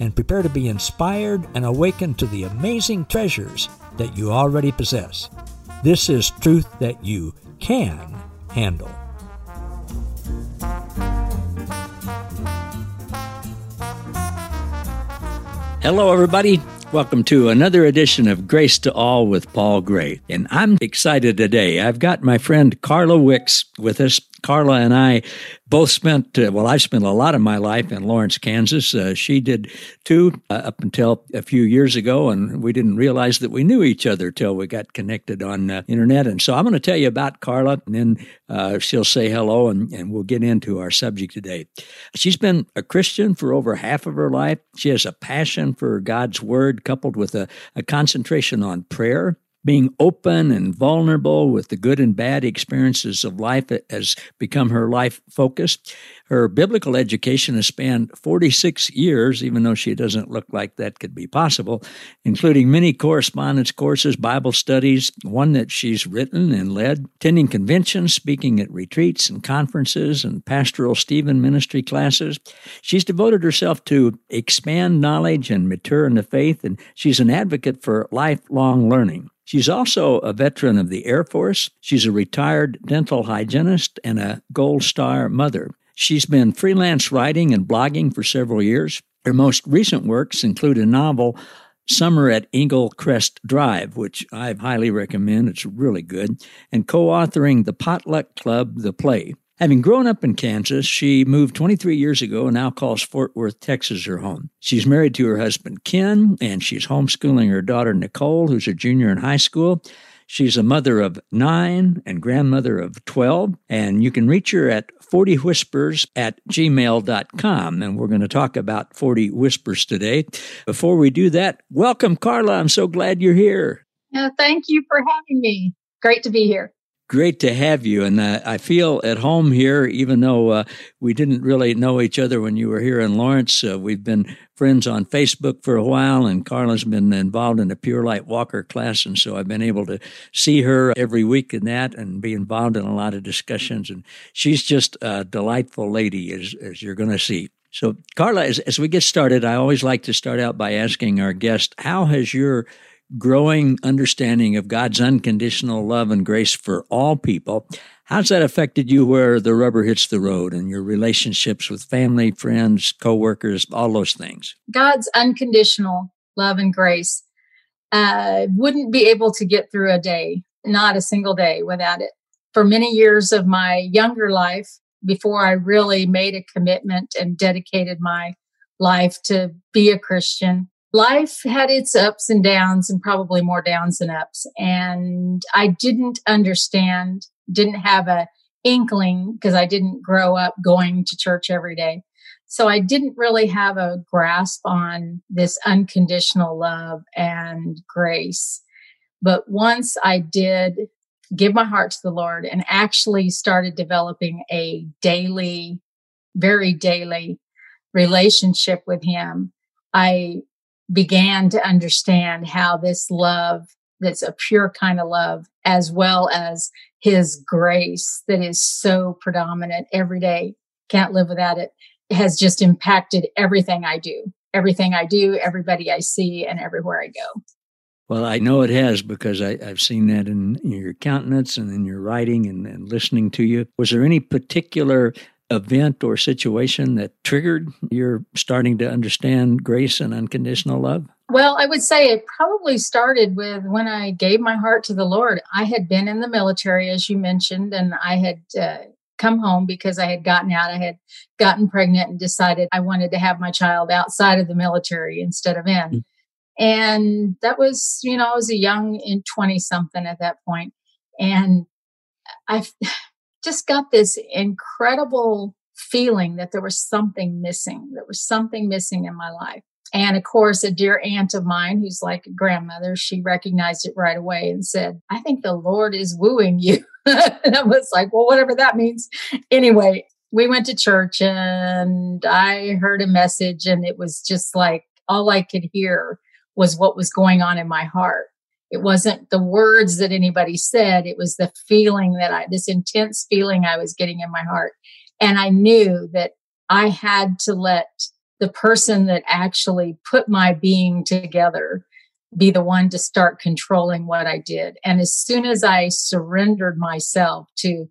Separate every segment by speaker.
Speaker 1: and prepare to be inspired and awakened to the amazing treasures that you already possess. This is truth that you can handle. Hello, everybody. Welcome to another edition of Grace to All with Paul Gray. And I'm excited today. I've got my friend Carla Wicks with us. Carla and I both spent, uh, well, I spent a lot of my life in Lawrence, Kansas. Uh, she did too, uh, up until a few years ago, and we didn't realize that we knew each other till we got connected on uh, internet. And so I'm going to tell you about Carla, and then uh, she'll say hello, and, and we'll get into our subject today. She's been a Christian for over half of her life. She has a passion for God's Word, coupled with a, a concentration on prayer being open and vulnerable with the good and bad experiences of life has become her life focus. Her biblical education has spanned 46 years, even though she doesn't look like that could be possible, including many correspondence courses, Bible studies, one that she's written and led, attending conventions, speaking at retreats and conferences, and pastoral Stephen ministry classes. She's devoted herself to expand knowledge and mature in the faith, and she's an advocate for lifelong learning. She's also a veteran of the Air Force. She's a retired dental hygienist and a Gold Star mother. She's been freelance writing and blogging for several years. Her most recent works include a novel, Summer at Eagle Crest Drive, which I highly recommend. It's really good, and co authoring The Potluck Club, the play. Having grown up in Kansas, she moved 23 years ago and now calls Fort Worth, Texas her home. She's married to her husband, Ken, and she's homeschooling her daughter, Nicole, who's a junior in high school. She's a mother of nine and grandmother of 12. And you can reach her at 40whispers at gmail.com. And we're going to talk about 40 Whispers today. Before we do that, welcome, Carla. I'm so glad you're here.
Speaker 2: Yeah, thank you for having me. Great to be here
Speaker 1: great to have you. And uh, I feel at home here, even though uh, we didn't really know each other when you were here in Lawrence. Uh, we've been friends on Facebook for a while, and Carla's been involved in the Pure Light Walker class. And so I've been able to see her every week in that and be involved in a lot of discussions. And she's just a delightful lady, as, as you're going to see. So, Carla, as, as we get started, I always like to start out by asking our guest, how has your growing understanding of God's unconditional love and grace for all people. How's that affected you where the rubber hits the road and your relationships with family, friends, coworkers, all those things?
Speaker 2: God's unconditional love and grace uh, wouldn't be able to get through a day, not a single day without it. For many years of my younger life, before I really made a commitment and dedicated my life to be a Christian, life had its ups and downs and probably more downs than ups. And I didn't understand, didn't have a inkling because I didn't grow up going to church every day. So I didn't really have a grasp on this unconditional love and grace. But once I did give my heart to the Lord and actually started developing a daily, very daily relationship with Him, I began to understand how this love that's a pure kind of love as well as his grace that is so predominant every day can't live without it has just impacted everything i do everything i do everybody i see and everywhere i go
Speaker 1: well, I know it has because I, have seen that in, your countenance and in your writing and, and listening to you. Was there any particular event or situation that triggered your starting to understand grace and unconditional love?
Speaker 2: Well, I would say it probably started with when I gave my heart to the Lord. I had been in the military, as you mentioned, and I had uh, come home because I had gotten out. I had gotten pregnant and decided I wanted to have my child outside of the military instead of in. Mm-hmm. And that was, you know, I was a young in 20 something at that point. And I just got this incredible feeling that there was something missing. There was something missing in my life. And of course, a dear aunt of mine who's like a grandmother, she recognized it right away and said, I think the Lord is wooing you. and I was like, well, whatever that means. Anyway, we went to church and I heard a message, and it was just like all I could hear was what was going on in my heart. It wasn't the words that anybody said, it was the feeling that I, this intense feeling I was getting in my heart. And I knew that I had to let the person that actually put my being together be the one to start controlling what I did. And as soon as I surrendered myself to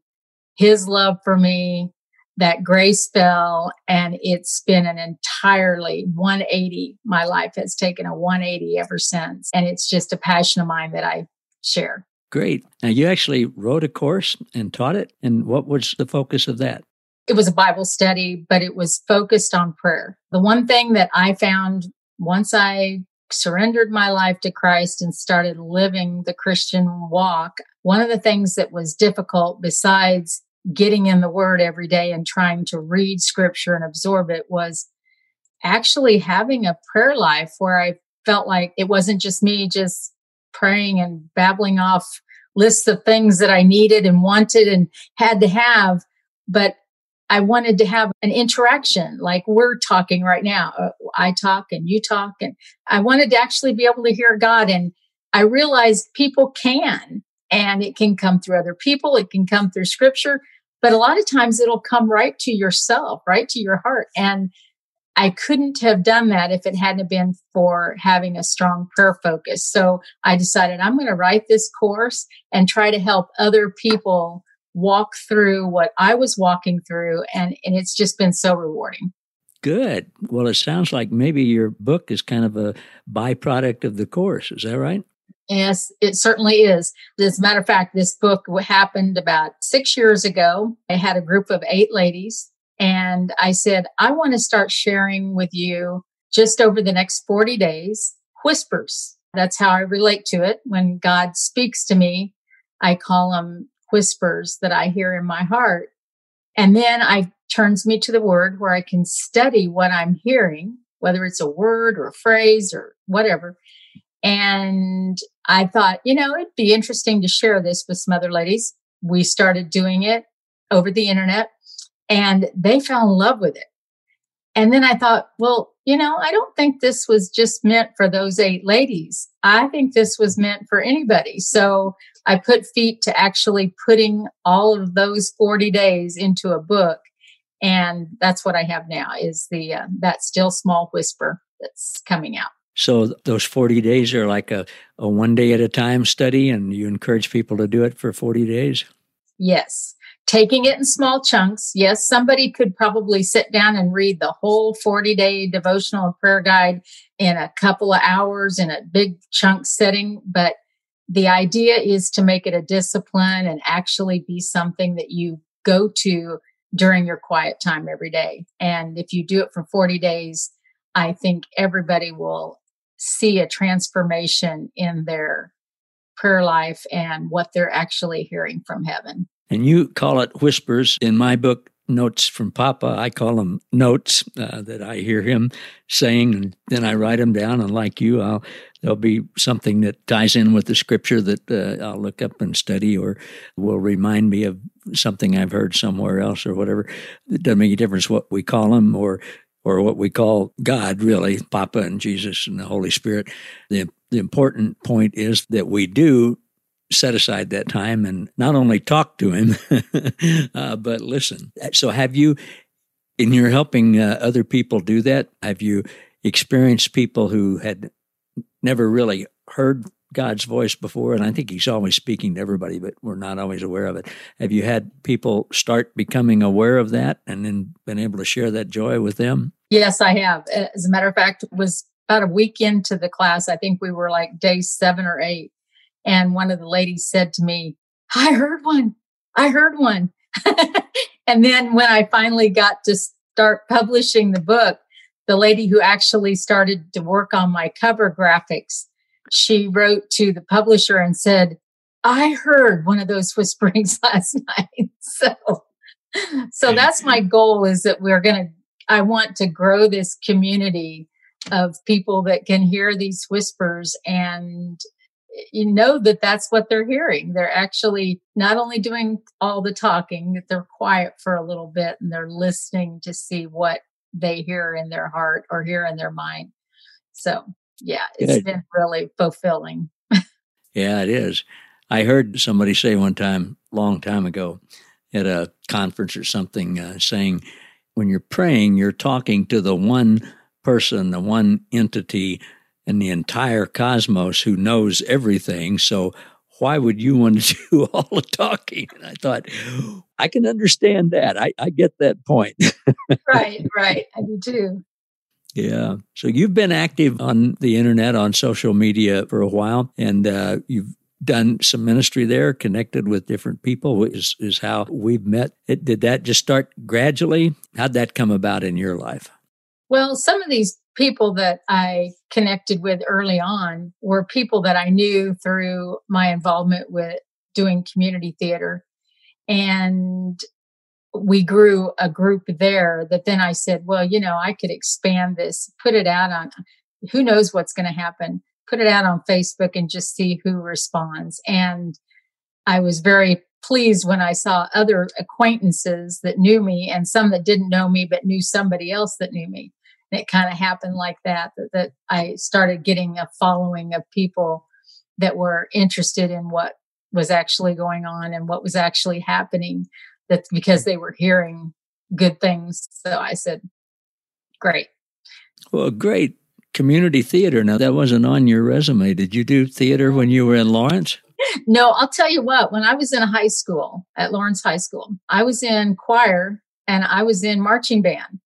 Speaker 2: his love for me, that grace fell and it's been an entirely 180. My life has taken a 180 ever since. And it's just a passion of mine that I share.
Speaker 1: Great. Now, you actually wrote a course and taught it. And what was the focus of that?
Speaker 2: it was a Bible study, but it was focused on prayer. The one thing that I found once I surrendered my life to Christ and started living the Christian walk, one of the things that was difficult besides getting in the word every day and trying to read scripture and absorb it was actually having a prayer life where I felt like it wasn't just me just praying and babbling off lists of things that I needed and wanted and had to have, but I wanted to have an interaction like we're talking right now. Uh, I talk and you talk, and I wanted to actually be able to hear God. And I realized people can, and it can come through other people, it can come through scripture, but a lot of times it'll come right to yourself, right to your heart. And I couldn't have done that if it hadn't been for having a strong prayer focus. So I decided I'm going to write this course and try to help other people walk through what I was walking through, and, and it's just been so rewarding.
Speaker 1: Good. Well, it sounds like maybe your book is kind of a byproduct of the course. Is that right?
Speaker 2: Yes, it certainly is. As a matter of fact, this book happened about six years ago. I had a group of eight ladies, and I said, I want to start sharing with you just over the next 40 days whispers. That's how I relate to it. When God speaks to me, I call them whispers that I hear in my heart. And then I turns me to the word where I can study what I'm hearing, whether it's a word or a phrase or whatever. And I thought, you know, it'd be interesting to share this with some other ladies. We started doing it over the internet and they fell in love with it. And then I thought, well, you know, I don't think this was just meant for those eight ladies. I think this was meant for anybody. So I put feet to actually putting all of those 40 days into a book. And that's what I have now is the, uh, that still small whisper that's coming out.
Speaker 1: So those 40 days are like a, a one day at a time study and you encourage people to do it for 40 days?
Speaker 2: Yes. Taking it in small chunks. Yes, somebody could probably sit down and read the whole 40 day devotional prayer guide in a couple of hours in a big chunk setting, but the idea is to make it a discipline and actually be something that you go to during your quiet time every day. And if you do it for 40 days, I think everybody will see a transformation in their prayer life and what they're actually hearing from heaven.
Speaker 1: And you call it whispers. In my book, notes from Papa. I call them notes uh, that I hear him saying, and then I write them down. And like you, I'll there'll be something that ties in with the scripture that uh, I'll look up and study, or will remind me of something I've heard somewhere else, or whatever. It doesn't make a difference what we call them, or or what we call God, really, Papa and Jesus and the Holy Spirit. The the important point is that we do set aside that time and not only talk to him, uh, but listen. So, have you, in your helping uh, other people do that, have you experienced people who had never really heard God's voice before? And I think He's always speaking to everybody, but we're not always aware of it. Have you had people start becoming aware of that and then been able to share that joy with them?
Speaker 2: Yes, I have. As a matter of fact, it was about a week into the class. I think we were like day seven or eight and one of the ladies said to me, I heard one. I heard one. and then when I finally got to start publishing the book, the lady who actually started to work on my cover graphics, she wrote to the publisher and said, I heard one of those whisperings last night. so, so that's my goal is that we're going to, I want to grow this community of people that can hear these whispers and you know that that's what they're hearing. They're actually not only doing all the talking, that they're quiet for a little bit and they're listening to see what they hear in their heart or hear in their mind. So, yeah, it's Good. been really fulfilling.
Speaker 1: yeah, it is. I heard somebody say one time, long time ago, at a conference or something, uh, saying, when you're praying, you're talking to the one person, the one entity in the entire cosmos who knows everything. So why would you want to do all the talking? And I thought, I can understand that. I, I get that point.
Speaker 2: right, right. I do too.
Speaker 1: Yeah. So you've been active on the internet, on social media for a while, and uh, you've done some ministry there, connected with different people, is, is how we've met. It, did that just start gradually? How'd that come about in your life?
Speaker 2: Well, some of these people that I connected with early on were people that I knew through my involvement with doing community theater. And we grew a group there that then I said, well, you know, I could expand this, put it out on who knows what's going to happen, put it out on Facebook and just see who responds. And I was very pleased when I saw other acquaintances that knew me and some that didn't know me but knew somebody else that knew me. And it kind of happened like that, that, that I started getting a following of people that were interested in what was actually going on and what was actually happening. That's because they were hearing good things. So I said, great.
Speaker 1: Well, great community theater. Now, that wasn't on your resume. Did you do theater when you were in Lawrence?
Speaker 2: No, I'll tell you what, when I was in high school at Lawrence High School, I was in choir and I was in marching band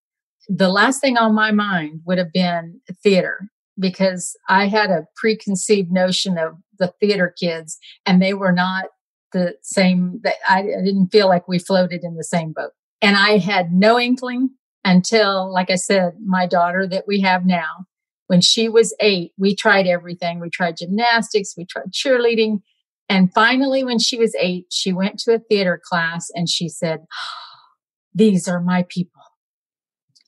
Speaker 2: the last thing on my mind would have been theater because I had a preconceived notion of the theater kids and they were not the same I didn't feel like we floated in the same boat. And I had no inkling until, like I said, my daughter that we have now, when she was eight, we tried everything. We tried gymnastics, we tried cheerleading. And finally, when she was eight, she went to a theater class and she said, ah, These are my people.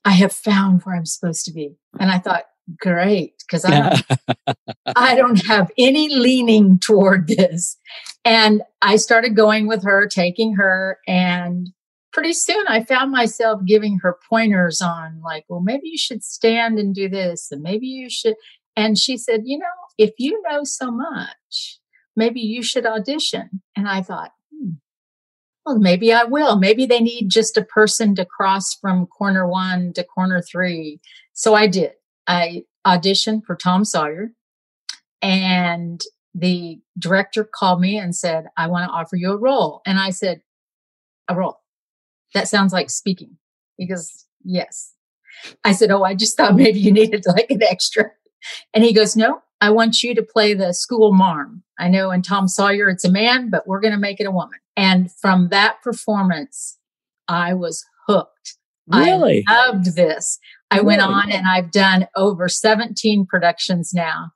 Speaker 2: I have found where I'm supposed to be. And I thought, great, because I don't, I don't have any leaning toward this. And I started going with her, taking her, and pretty soon I found myself giving her pointers on, like, well, maybe you should stand and do this, and maybe you should. And she said, you know, if you know so much, maybe you should audition. And I thought, hmm, well, maybe I will. Maybe they need just a person to cross from corner one to corner three. So I did. I auditioned for Tom Sawyer and the director called me and said, I want to offer you a role. And I said, a role. That sounds like speaking because yes. I said, Oh, I just thought maybe you needed like an extra. And he goes, No, I want you to play the school marm. I know in Tom Sawyer it's a man, but we're going to make it a woman. And from that performance, I was hooked.
Speaker 1: Really?
Speaker 2: I loved this. I really? went on and I've done over 17 productions now.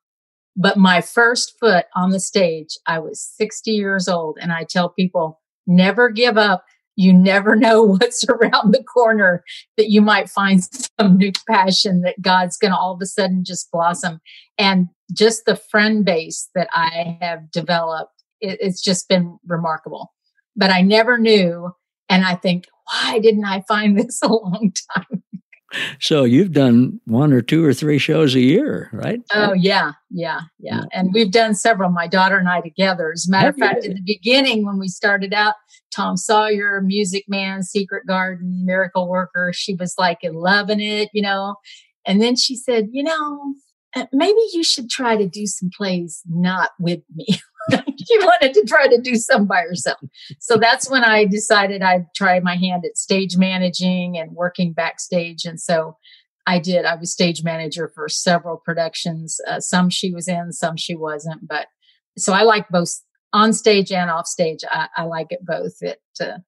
Speaker 2: But my first foot on the stage, I was 60 years old. And I tell people, never give up. You never know what's around the corner that you might find some new passion that God's going to all of a sudden just blossom. And just the friend base that I have developed, it, it's just been remarkable but I never knew. And I think, why didn't I find this a long time?
Speaker 1: So you've done one or two or three shows a year, right?
Speaker 2: Oh yeah, yeah, yeah. And we've done several, my daughter and I together. As a matter of fact, in the beginning when we started out, Tom Sawyer, Music Man, Secret Garden, Miracle Worker, she was like loving it, you know. And then she said, you know, uh, maybe you should try to do some plays not with me. she wanted to try to do some by herself. So that's when I decided I'd try my hand at stage managing and working backstage. And so I did. I was stage manager for several productions. Uh, some she was in, some she wasn't. But so I like both on stage and off stage. I, I like it both. It. Uh,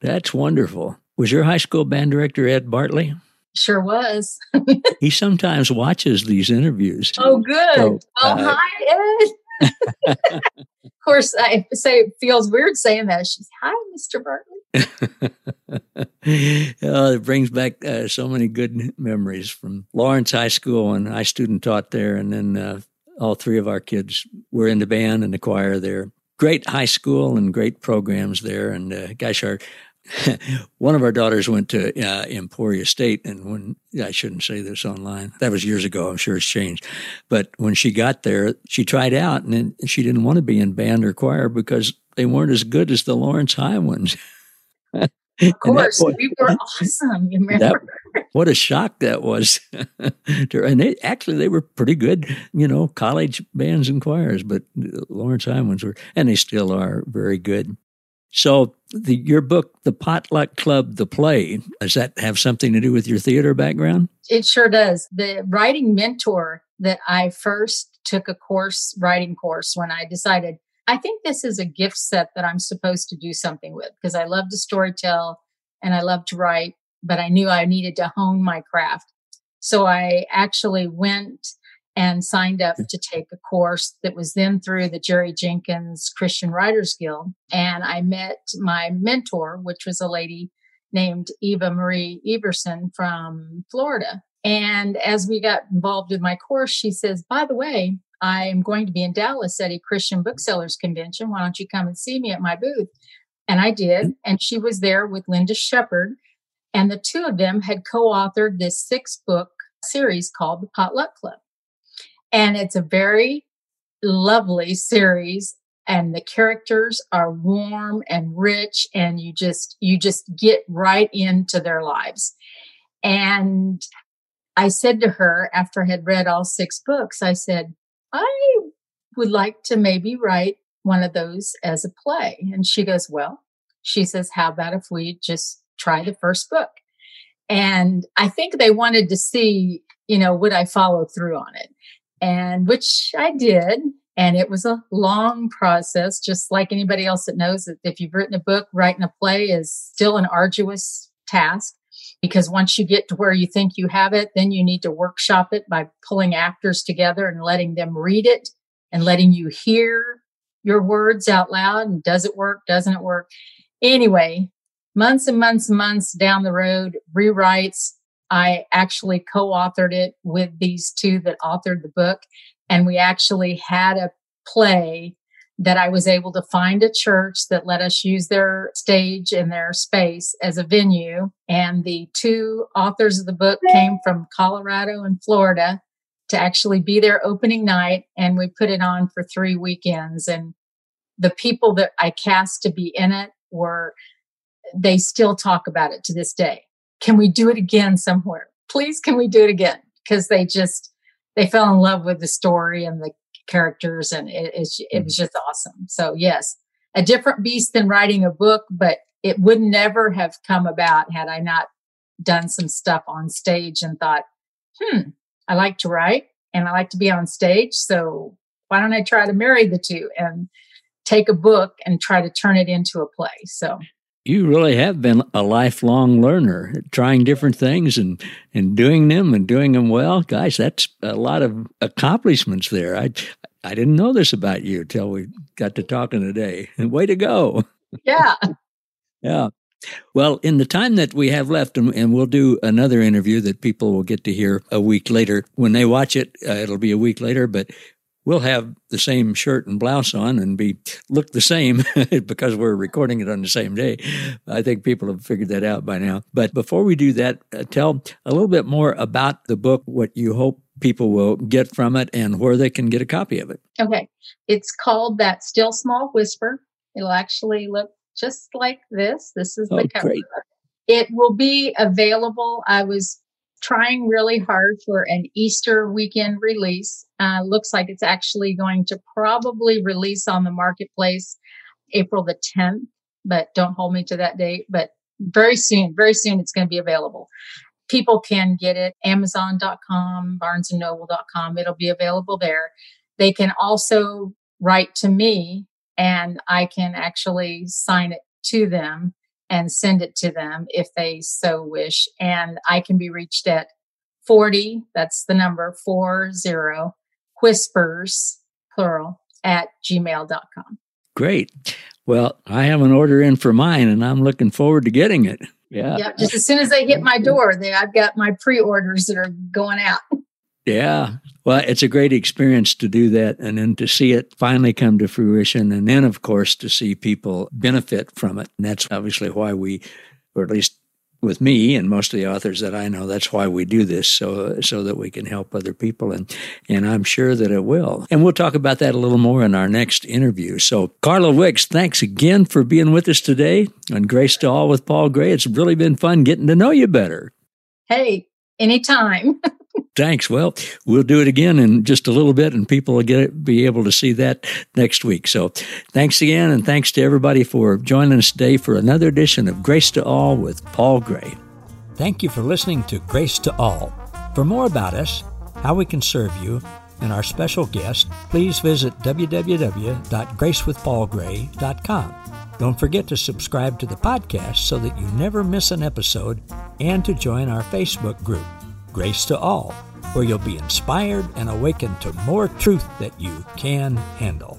Speaker 1: that's wonderful. Was your high school band director Ed Bartley?
Speaker 2: Sure was.
Speaker 1: he sometimes watches these interviews.
Speaker 2: Oh, good. So, oh, uh, hi, Ed of course, I say it feels weird saying that. She's, hi, Mr. Bartley.
Speaker 1: oh, it brings back uh, so many good memories from Lawrence High School when I student taught there, and then uh, all three of our kids were in the band and the choir there. Great high school and great programs there. And uh, gosh, our one of our daughters went to uh, Emporia State, and when I shouldn't say this online, that was years ago. I'm sure it's changed. But when she got there, she tried out, and she didn't want to be in band or choir because they weren't as good as the Lawrence High ones.
Speaker 2: Of course, we were awesome. You remember?
Speaker 1: That, what a shock that was! and they actually they were pretty good, you know, college bands and choirs. But Lawrence High ones were, and they still are very good. So, the, your book, The Potluck Club, the play, does that have something to do with your theater background?
Speaker 2: It sure does. The writing mentor that I first took a course, writing course, when I decided I think this is a gift set that I'm supposed to do something with because I love to storytell and I love to write, but I knew I needed to hone my craft. So I actually went and signed up to take a course that was then through the Jerry Jenkins Christian Writers Guild. And I met my mentor, which was a lady named Eva Marie Everson from Florida. And as we got involved in my course, she says, by the way, I am going to be in Dallas at a Christian booksellers convention. Why don't you come and see me at my booth? And I did. And she was there with Linda Shepherd. And the two of them had co authored this six book series called The Potluck Club. And it's a very lovely series. And the characters are warm and rich, and you just you just get right into their lives. And I said to her after I had read all six books, I said, I would like to maybe write one of those as a play. And she goes, Well, she says, How about if we just try the first book? And I think they wanted to see, you know, would I follow through on it? And which I did. And it was a long process, just like anybody else that knows that if you've written a book, writing a play is still an arduous task because once you get to where you think you have it, then you need to workshop it by pulling actors together and letting them read it and letting you hear your words out loud. And does it work? Doesn't it work? Anyway, months and months and months down the road, rewrites. I actually co authored it with these two that authored the book. And we actually had a play that I was able to find a church that let us use their stage and their space as a venue. And the two authors of the book came from Colorado and Florida to actually be there opening night. And we put it on for three weekends. And the people that I cast to be in it were, they still talk about it to this day. Can we do it again somewhere? Please, can we do it again? Because they just, they fell in love with the story and the characters and it, it, it was mm-hmm. just awesome. So yes, a different beast than writing a book, but it would never have come about had I not done some stuff on stage and thought, hmm, I like to write and I like to be on stage. So why don't I try to marry the two and take a book and try to turn it into a play? So
Speaker 1: you really have been a lifelong learner, trying different things and, and doing them and doing them well. Guys, that's a lot of accomplishments there. I I didn't know this about you till we got to talking today. And Way to go!
Speaker 2: Yeah,
Speaker 1: yeah. Well, in the time that we have left, and, and, we'll do another interview that people will get to hear a week later. When they watch it, uh, it'll be a week later, but we'll have the same shirt and blouse on and be look the same because we're recording it on the same day. I think people have figured that out by now. But before we do that, uh, tell a little bit more about the book, what you hope people will get from it and where they can get a copy of it.
Speaker 2: Okay. It's called That Still Small Whisper. It'll actually look just like this. This is the oh, cover. Great. It will be available. I was trying really hard for an Easter weekend release. Uh, looks like it's actually going to probably release on the marketplace April the 10th, but don't hold me to that date. But very soon, very soon, it's going to be available. People can get it Amazon.com, BarnesandNoble.com. It'll be available there. They can also write to me and I can actually sign it to them and send it to them if they so wish. And I can be reached at 40, that's the number 40 whispers, plural, at gmail.com.
Speaker 1: Great. Well, I have an order in for mine and I'm looking forward to getting it. Yeah.
Speaker 2: Yeah. Just as soon as they hit my door, they, I've got my pre orders that are going out.
Speaker 1: Yeah. Well, it's a great experience to do that and then to see it finally come to fruition. And then, of course, to see people benefit from it. And that's obviously why we, or at least with me and most of the authors that I know, that's why we do this, so so that we can help other people, and and I'm sure that it will. And we'll talk about that a little more in our next interview. So, Carla Wicks, thanks again for being with us today on Grace to All with Paul Gray. It's really been fun getting to know you better.
Speaker 2: Hey, anytime.
Speaker 1: Thanks. Well, we'll do it again in just a little bit, and people will get be able to see that next week. So, thanks again, and thanks to everybody for joining us today for another edition of Grace to All with Paul Gray. Thank you for listening to Grace to All. For more about us, how we can serve you, and our special guest, please visit www.gracewithpaulgray.com. Don't forget to subscribe to the podcast so that you never miss an episode and to join our Facebook group, Grace to All where you'll be inspired and awakened to more truth that you can handle.